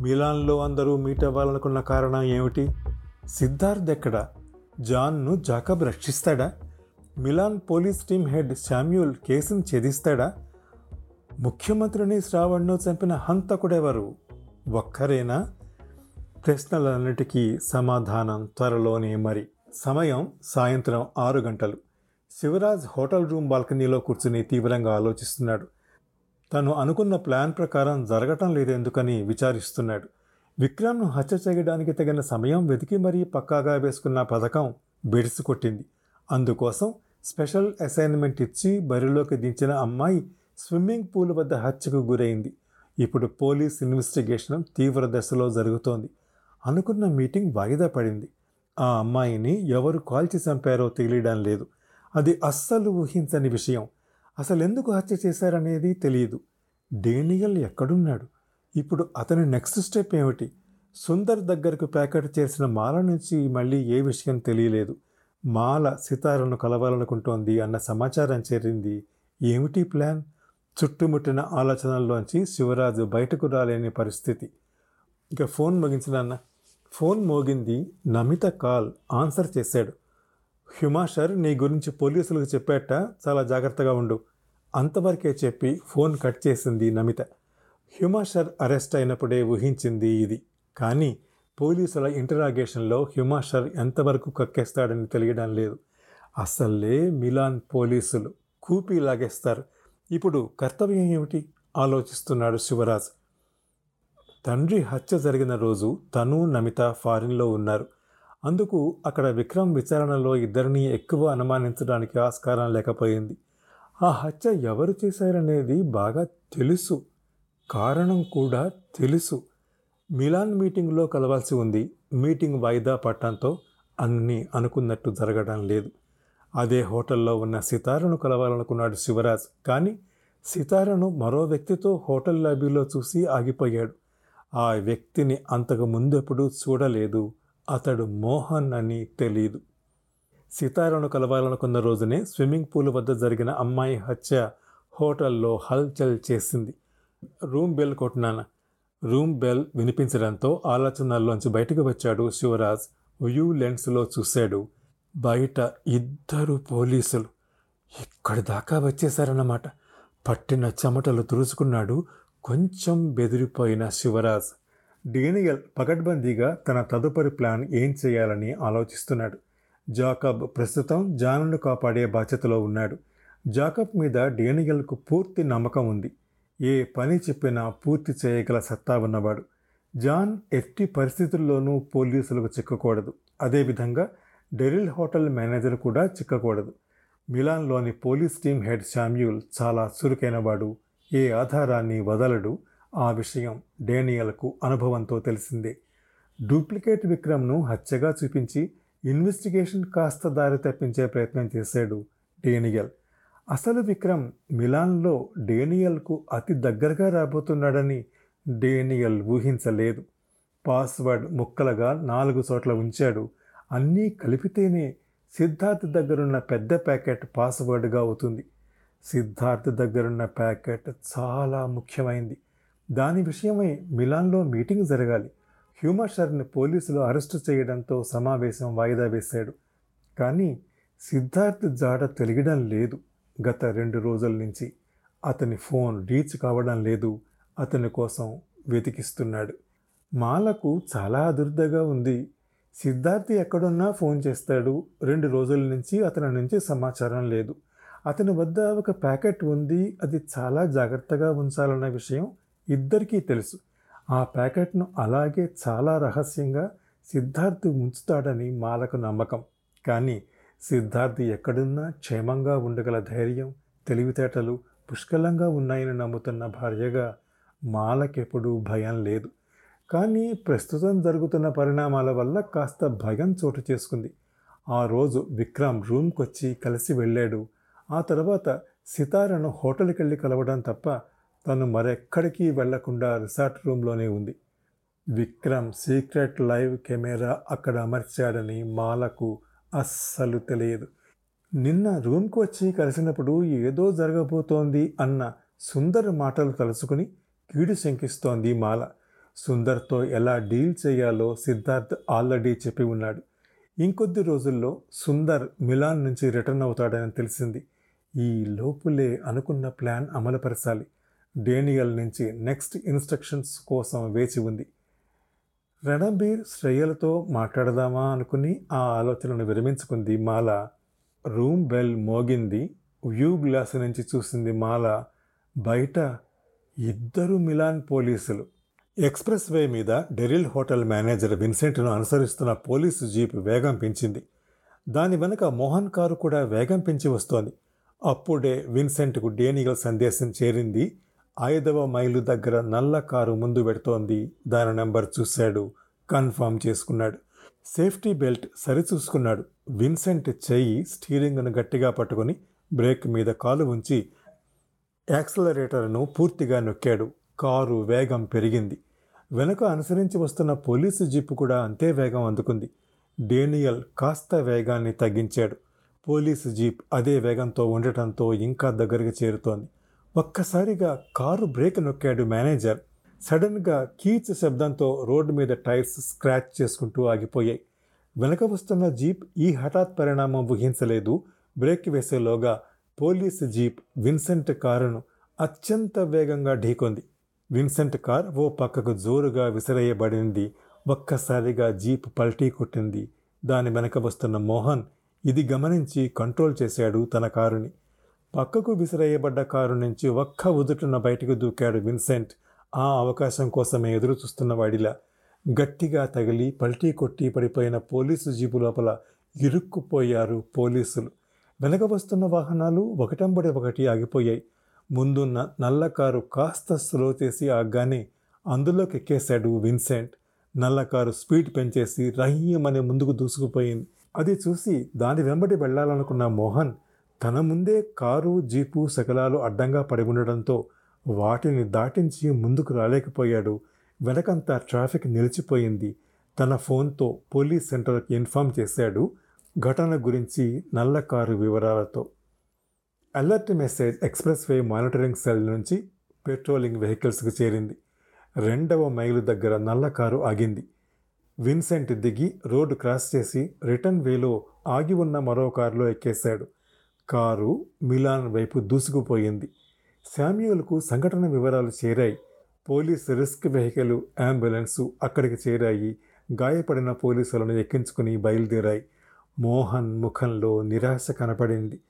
మిలాన్లో అందరూ మీట్ అవ్వాలనుకున్న కారణం ఏమిటి? సిద్ధార్థ్ ఎక్కడ? జాన్ను Jacob రక్షిస్తాడా? Milan police team head Samuel కేసును ఛేదిస్తాడా? ముఖ్యమంత్రిని శ్రావణ్ను చంపిన హంతకుడెవరు ఒక్కరేనా? ప్రశ్నలన్నిటికీ సమాధానం త్వరలోనే మరి. సమయం సాయంత్రం ఆరు గంటలు. శివరాజ్ హోటల్ రూమ్ బాల్కనీలో కూర్చుని తీవ్రంగా ఆలోచిస్తున్నాడు. తను అనుకున్న ప్లాన్ ప్రకారం జరగటం లేదెందుకని విచారిస్తున్నాడు. విక్రమ్ను హత్య చేయడానికి తగిన సమయం వెతికి మరీ పక్కాగా వేసుకున్న పథకం బెడిసి కొట్టింది. అందుకోసం స్పెషల్ అసైన్మెంట్ ఇచ్చి బరిలోకి దించిన అమ్మాయి స్విమ్మింగ్ పూల్ వద్ద హత్యకు గురైంది. ఇప్పుడు పోలీస్ ఇన్వెస్టిగేషన్ తీవ్ర దశలో జరుగుతోంది. అనుకున్న మీటింగ్ వాయిదా పడింది. ఆ అమ్మాయిని ఎవరు కాల్చి చంపారో తెలియడం లేదు. అది అస్సలు ఊహించని విషయం. అసలు ఎందుకు హత్య చేశారనేది తెలియదు. డేనియల్ ఎక్కడున్నాడు? ఇప్పుడు అతని నెక్స్ట్ స్టెప్ ఏమిటి? సుందర్ దగ్గరకు ప్యాకెట్ చేసిన మాల నుంచి మళ్ళీ ఏ విషయం తెలియలేదు. మాల సితారను కలవాలనుకుంటోంది అన్న సమాచారం చేరింది. ఏమిటి ప్లాన్? చుట్టుముట్టిన ఆలోచనల్లోంచి శివరాజు బయటకు రాలేని పరిస్థితి. ఇక ఫోన్ మోగించిన అన్న. ఫోన్ మోగింది. నమిత కాల్ ఆన్సర్ చేశాడు. హ్యుమాషర్ నీ గురించి పోలీసులకు చెప్పేట చాలా జాగ్రత్తగా ఉండు. అంతవరకే చెప్పి ఫోన్ కట్ చేసింది నమిత. హ్యుమాషర్ అరెస్ట్ అయినప్పుడే ఊహించింది ఇది. కానీ పోలీసుల ఇంటరాగేషన్లో హ్యుమాషర్ ఎంతవరకు కక్కేస్తాడని తెలియడం లేదు. అసలే మిలాన్ పోలీసులు కూపీ లాగేస్తారు. ఇప్పుడు కర్తవ్యం ఏమిటి? ఆలోచిస్తున్నాడు శివరాజ్. తండ్రి హత్య జరిగిన రోజు తను నమిత ఫారిన్లో ఉన్నారు. అందుకు అక్కడ విక్రమ్ విచారణలో ఇద్దరిని ఎక్కువ అనుమానించడానికి ఆస్కారం లేకపోయింది. ఆ హత్య ఎవరు చేశారనేది బాగా తెలుసు. కారణం కూడా తెలుసు. మిలాన్ మీటింగ్లో కలవాల్సి ఉంది. మీటింగ్ వాయిదా పట్టడంతో అన్నీ అనుకున్నట్టు జరగడం లేదు. అదే హోటల్లో ఉన్న సితారను కలవాలనుకున్నాడు శివరాజ్. కానీ సితారను మరో వ్యక్తితో హోటల్ లాబీలో చూసి ఆగిపోయాడు. ఆ వ్యక్తిని అంతకు ముందెప్పుడు చూడలేదు. అతడు మోహన్ అని తెలియదు సితారాను కలవాలనుకున్న రోజునే స్విమ్మింగ్ పూల్ వద్ద జరిగిన అమ్మాయి హత్య హోటల్లో హల్చల్ చేసింది. రూమ్ బెల్ కొట్టినాన? రూమ్ బెల్ వినిపించడంతో ఆలోచనల్లోంచి బయటకు వచ్చాడు శివరాజ్. వ్యూ లెన్స్లో చూశాడు. బయట ఇద్దరు పోలీసులు. ఇక్కడి దాకా వచ్చేశారన్నమాట. పట్టిన చెమటలు తురుచుకున్నాడు కొంచెం బెదిరిపోయిన శివరాజ్. డేనియల్ పకడ్బందీగా తన తదుపరి ప్లాన్ ఏం చేయాలని ఆలోచిస్తున్నాడు. జాకబ్ ప్రస్తుతం జానును కాపాడే బాధ్యతలో ఉన్నాడు. జాకబ్ మీద డేనియల్కు పూర్తి నమ్మకం ఉంది. ఏ పని చెప్పినా పూర్తి చేయగల సత్తా ఉన్నవాడు. జాన్ ఎట్టి పరిస్థితుల్లోనూ పోలీసులకు చిక్కకూడదు. అదేవిధంగా డెరిల్ హోటల్ మేనేజర్ కూడా చిక్కకూడదు. మిలాన్లోని పోలీస్ టీం హెడ్ శామ్యూల్ చాలా చురుకైనవాడు. ఏ ఆధారాన్ని వదలడు ఆ విషయం డేనియల్కు అనుభవంతో తెలిసిందే. డూప్లికేట్ విక్రమ్ను హత్యగా చూపించి ఇన్వెస్టిగేషన్ కాస్త దారి తప్పించే ప్రయత్నం చేశాడు డేనియల్. అసలు విక్రమ్ మిలాన్లో డేనియల్కు అతి దగ్గరగా రాబోతున్నాడని డేనియల్ ఊహించలేదు. పాస్వర్డ్ ముక్కలుగా నాలుగు చోట్ల ఉంచాడు. అన్నీ కలిపితేనే సిద్ధార్థ్ దగ్గరున్న పెద్ద ప్యాకెట్ పాస్వర్డ్గా అవుతుంది. సిద్ధార్థ్ దగ్గరున్న ప్యాకెట్ చాలా ముఖ్యమైంది. దాని విషయమై మిలాన్లో మీటింగ్ జరగాలి. హ్యూమర్షర్ని పోలీసులు అరెస్టు చేయడంతో సమావేశం వాయిదా వేశాడు. కానీ సిద్ధార్థ్ జాడ తెలియడం లేదు గత రెండు రోజుల నుంచి. అతని ఫోన్ రీచ్ కావడం లేదు. అతని కోసం వెతికిస్తున్నాడు. మాలకు చాలా అదుర్దగా ఉంది. సిద్ధార్థ్ ఎక్కడున్నా ఫోన్ చేస్తాడు. రెండు రోజుల నుంచి అతని నుంచి సమాచారం లేదు. అతని వద్ద ఒక ప్యాకెట్ ఉంది. అది చాలా జాగ్రత్తగా ఉంచాలన్న విషయం ఇద్దరికీ తెలుసు. ఆ ప్యాకెట్ను అలాగే చాలా రహస్యంగా సిద్ధార్థ్ ఉంచుతాడని మాలకు నమ్మకం. కానీ సిద్ధార్థ్ ఎక్కడున్నా క్షేమంగా ఉండగల ధైర్యం తెలివితేటలు పుష్కలంగా ఉన్నాయని నమ్ముతున్న భార్యగా మాలకెప్పుడూ భయం లేదు. కానీ ప్రస్తుతం జరుగుతున్న పరిణామాల వల్ల కాస్త భయం చోటు చేసుకుంది. ఆ రోజు విక్రమ్ రూమ్కి వచ్చి కలిసి వెళ్ళాడు. ఆ తర్వాత సితారను హోటల్కి వెళ్ళి కలవడం తప్ప తను మరెక్కడికి వెళ్ళకుండా రిసార్ట్ రూమ్లోనే ఉంది. విక్రమ్ సీక్రెట్ లైవ్ కెమెరా అక్కడ అమర్చాడని మాలకు అస్సలు తెలియదు. నిన్న రూమ్కి వచ్చి కలిసినప్పుడు ఏదో జరగబోతోంది అన్న సుందర్ మాటలు తలుచుకుని కీడు శంకిస్తోంది మాల. సుందర్తో ఎలా డీల్ చేయాలో సిద్ధార్థ్ ఆల్రెడీ చెప్పి ఉన్నాడు. ఇంకొద్ది రోజుల్లో సుందర్ మిలాన్ నుంచి రిటర్న్ అవుతాడని తెలిసింది. ఈ లోపులే అనుకున్న ప్లాన్ అమలుపరచాలి. డేనియల్ నుంచి నెక్స్ట్ ఇన్స్ట్రక్షన్స్ కోసం వేచి ఉంది. రణబీర్ శ్రేయలతో మాట్లాడదామా అనుకుని ఆ ఆలోచనను విరమించుకుంది మాల. రూమ్ బెల్ మోగింది. వ్యూ గ్లాస్ నుంచి చూసింది మాల. బయట ఇద్దరు మిలాన్ పోలీసులు. ఎక్స్ప్రెస్ వే మీద డెరిల్ హోటల్ మేనేజర్ విన్సెంట్ను అనుసరిస్తున్న పోలీసు జీప్ వేగం పెంచింది. దాని వెనుక మోహన్ కారు కూడా వేగం పెంచి వస్తోంది. అప్పుడే విన్సెంట్కు డేనియల్ సందేశం చేరింది. ఐదవ మైలు దగ్గర నల్ల కారు ముందు పెడుతోంది. దాని నెంబర్ చూశాడు. కన్ఫర్మ్ చేసుకున్నాడు. Safety belt సరిచూసుకున్నాడు. విన్సెంట్ చెయ్యి స్టీరింగ్ను గట్టిగా పట్టుకొని బ్రేక్ మీద కాలు ఉంచి యాక్సలరేటర్ను పూర్తిగా నొక్కాడు. కారు వేగం పెరిగింది. వెనుక అనుసరించి వస్తున్న పోలీసు జీపు కూడా అంతే వేగం అందుకుంది. డేనియల్ కాస్త వేగాన్ని తగ్గించాడు. పోలీసు జీప్ అదే వేగంతో ఉండటంతో ఇంకా దగ్గరికి చేరుతోంది. ఒక్కసారిగా కారు బ్రేక్ నొక్కాడు మేనేజర్. సడన్గా కీచ్ శబ్దంతో రోడ్డు మీద టైర్స్ స్క్రాచ్ చేసుకుంటూ ఆగిపోయాయి. వెనక వస్తున్న జీప్ ఈ హఠాత్ పరిణామం ఊహించలేదు. బ్రేక్ వేసేలోగా పోలీసు జీప్ విన్సెంట్ కారును అత్యంత వేగంగా ఢీకొంది. విన్సెంట్ కార్ ఓ పక్కకు జోరుగా విసిరేయబడింది. ఒక్కసారిగా జీప్ పల్టీ కొట్టింది. దాని వెనక వస్తున్న మోహన్ ఇది గమనించి కంట్రోల్ చేశాడు తన కారుని. పక్కకు విసిరేయబడ్డ కారు నుంచి ఒక్క ఉదుటున బయటకు దూకాడు విన్సెంట్. ఆ అవకాశం కోసమే ఎదురు చూస్తున్న వాడిలా గట్టిగా తగిలి పల్టీ కొట్టి పడిపోయిన పోలీసు జీపు లోపల ఇరుక్కుపోయారు పోలీసులు. వెనక వస్తున్న వాహనాలు ఒకటంబడి ఒకటి ఆగిపోయాయి. ముందున్న నల్ల కారు కాస్త స్లో చేసి ఆగ్గానే అందులోకి ఎక్కేశాడు విన్సెంట్. నల్ల కారు స్పీడ్ పెంచేసి రహ్యమనే ముందుకు దూసుకుపోయింది. అది చూసి దాని వెంబడి వెళ్ళాలనుకున్న మోహన్ తన ముందే కారు జీపు శకలాలు అడ్డంగా పడి ఉండడంతో వాటిని దాటించి ముందుకు రాలేకపోయాడు. వెనకంతా ట్రాఫిక్ నిలిచిపోయింది. తన ఫోన్తో పోలీస్ సెంటర్కి ఇన్ఫామ్ చేశాడు ఘటన గురించి నల్ల కారు వివరాలతో. Alert message expressway monitoring cell నుంచి పెట్రోలింగ్ వెహికల్స్కి చేరింది. రెండవ మైలు దగ్గర నల్ల కారు ఆగింది. విన్సెంట్ దిగి రోడ్డు క్రాస్ చేసి రిటర్న్ వేలో ఆగి ఉన్న మరో కారులో ఎక్కేశాడు. కారు మిలాన్ వైపు దూసుకుపోయింది. శామ్యూల్కు సంఘటన వివరాలు చేరాయి. పోలీస్ రిస్క్ వెహికల్ అంబులెన్సు అక్కడికి చేరాయి. గాయపడిన పోలీసులను ఎక్కించుకుని బయలుదేరాయి. మోహన్ ముఖంలో నిరాశ కనపడింది.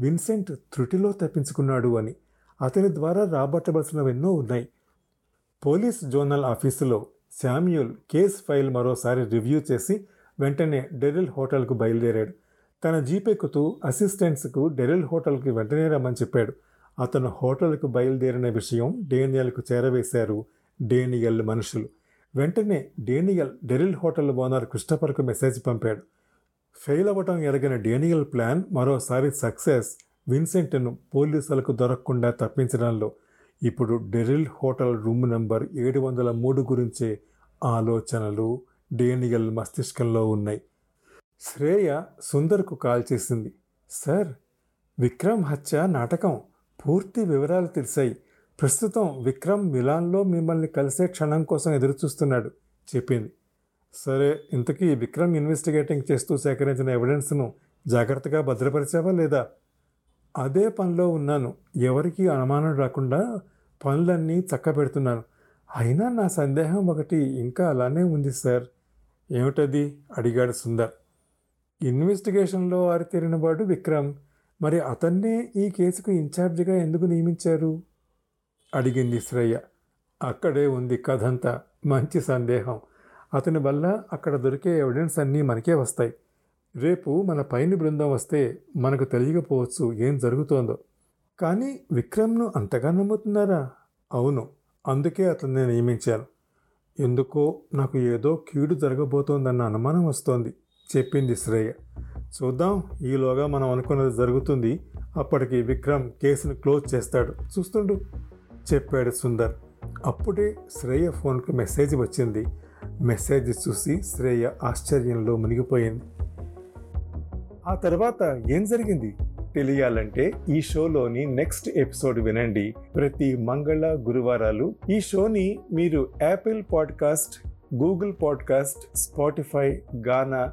విన్సెంట్ త్రుటిలో తప్పించుకున్నాడు అని. అతని ద్వారా రాబట్టవలసినవెన్నో ఉన్నాయి. పోలీస్ జోనల్ ఆఫీసులో శామ్యూల్ కేస్ ఫైల్ మరోసారి రివ్యూ చేసి వెంటనే డెరిల్ హోటల్కు బయలుదేరాడు. తన జీపెక్కుతూ అసిస్టెంట్స్కు డెరిల్ హోటల్కి వెంటనే రమ్మని చెప్పాడు. అతను హోటల్కు బయలుదేరిన విషయం డేనియల్కు చేరవేశారు డేనియల్ మనుషులు. వెంటనే డేనియల్ డెరిల్ హోటల్ ఓనర్ క్రిస్టఫర్కు మెసేజ్ పంపాడు. ఫెయిల్ అవ్వటం ఎరగిన డేనియల్ ప్లాన్ మరోసారి సక్సెస్ విన్సెంట్ను పోలీసులకు దొరకకుండా తప్పించడంలో ఇప్పుడు డెరిల్ హోటల్ రూమ్ నంబర్ ఏడు వందల మూడు గురించే ఆలోచనలు డేనియల్ మస్తిష్కంలో ఉన్నాయి. శ్రేయ సుందర్కు కాల్ చేసింది. సార్ విక్రమ్ హత్య నాటకం. పూర్తి వివరాలు తెలిసాయి. ప్రస్తుతం విక్రమ్ మిలాన్లో మిమ్మల్ని కలిసే క్షణం కోసం ఎదురుచూస్తున్నాడు చెప్పింది. సరే ఇంతకీ విక్రమ్ ఇన్వెస్టిగేటింగ్ చేస్తూ సేకరించిన ఎవిడెన్స్ను జాగ్రత్తగా భద్రపరిచావా లేదా? అదే పనిలో ఉన్నాను. ఎవరికీ అనుమానం రాకుండా పనులన్నీ చక్కబెడుతున్నాను. అయినా నా సందేహం ఒకటి ఇంకా అలానే ఉంది సార్. ఏమిటది? అడిగాడు సుందర్. ఇన్వెస్టిగేషన్లో ఆరితేరిన వాడు విక్రమ్. మరి అతన్నే ఈ కేసుకు ఇన్ఛార్జిగా ఎందుకు నియమించారు? అడిగింది శ్రేయ. అక్కడే ఉంది కథంతా. మంచి సందేహం. అతని వల్ల అక్కడ దొరికే ఎవిడెన్స్ అన్నీ మనకే వస్తాయి. రేపు మన పైన బృందం వస్తే మనకు తెలియకపోవచ్చు ఏం జరుగుతోందో. కానీ విక్రమ్ను అంతగా నమ్ముతున్నారా? అవును. అందుకే అతన్ని నియమించాను ఎందుకో నాకు ఏదో కీడు జరగబోతోందన్న అనుమానం వస్తోంది. చెప్పింది శ్రేయ. చూద్దాం ఈలోగా మనం అనుకున్నది జరుగుతుంది. అప్పటికి విక్రమ్ కేసును క్లోజ్ చేస్తాడు. చూస్తుండు చెప్పాడు సుందర్. అప్పుడే శ్రేయ ఫోన్కు మెసేజ్ వచ్చింది. మెసేజ్ చూసి శ్రేయ ఆశ్చర్యంలో మునిగిపోయింది. ఆ తర్వాత ఏం జరిగింది? తెలియాలంటే ఈ షోలోని నెక్స్ట్ ఎపిసోడ్ వినండి. ప్రతి మంగళ గురువారాలు ఈ షోని మీరు Apple podcast Google podcast Spotify Gaana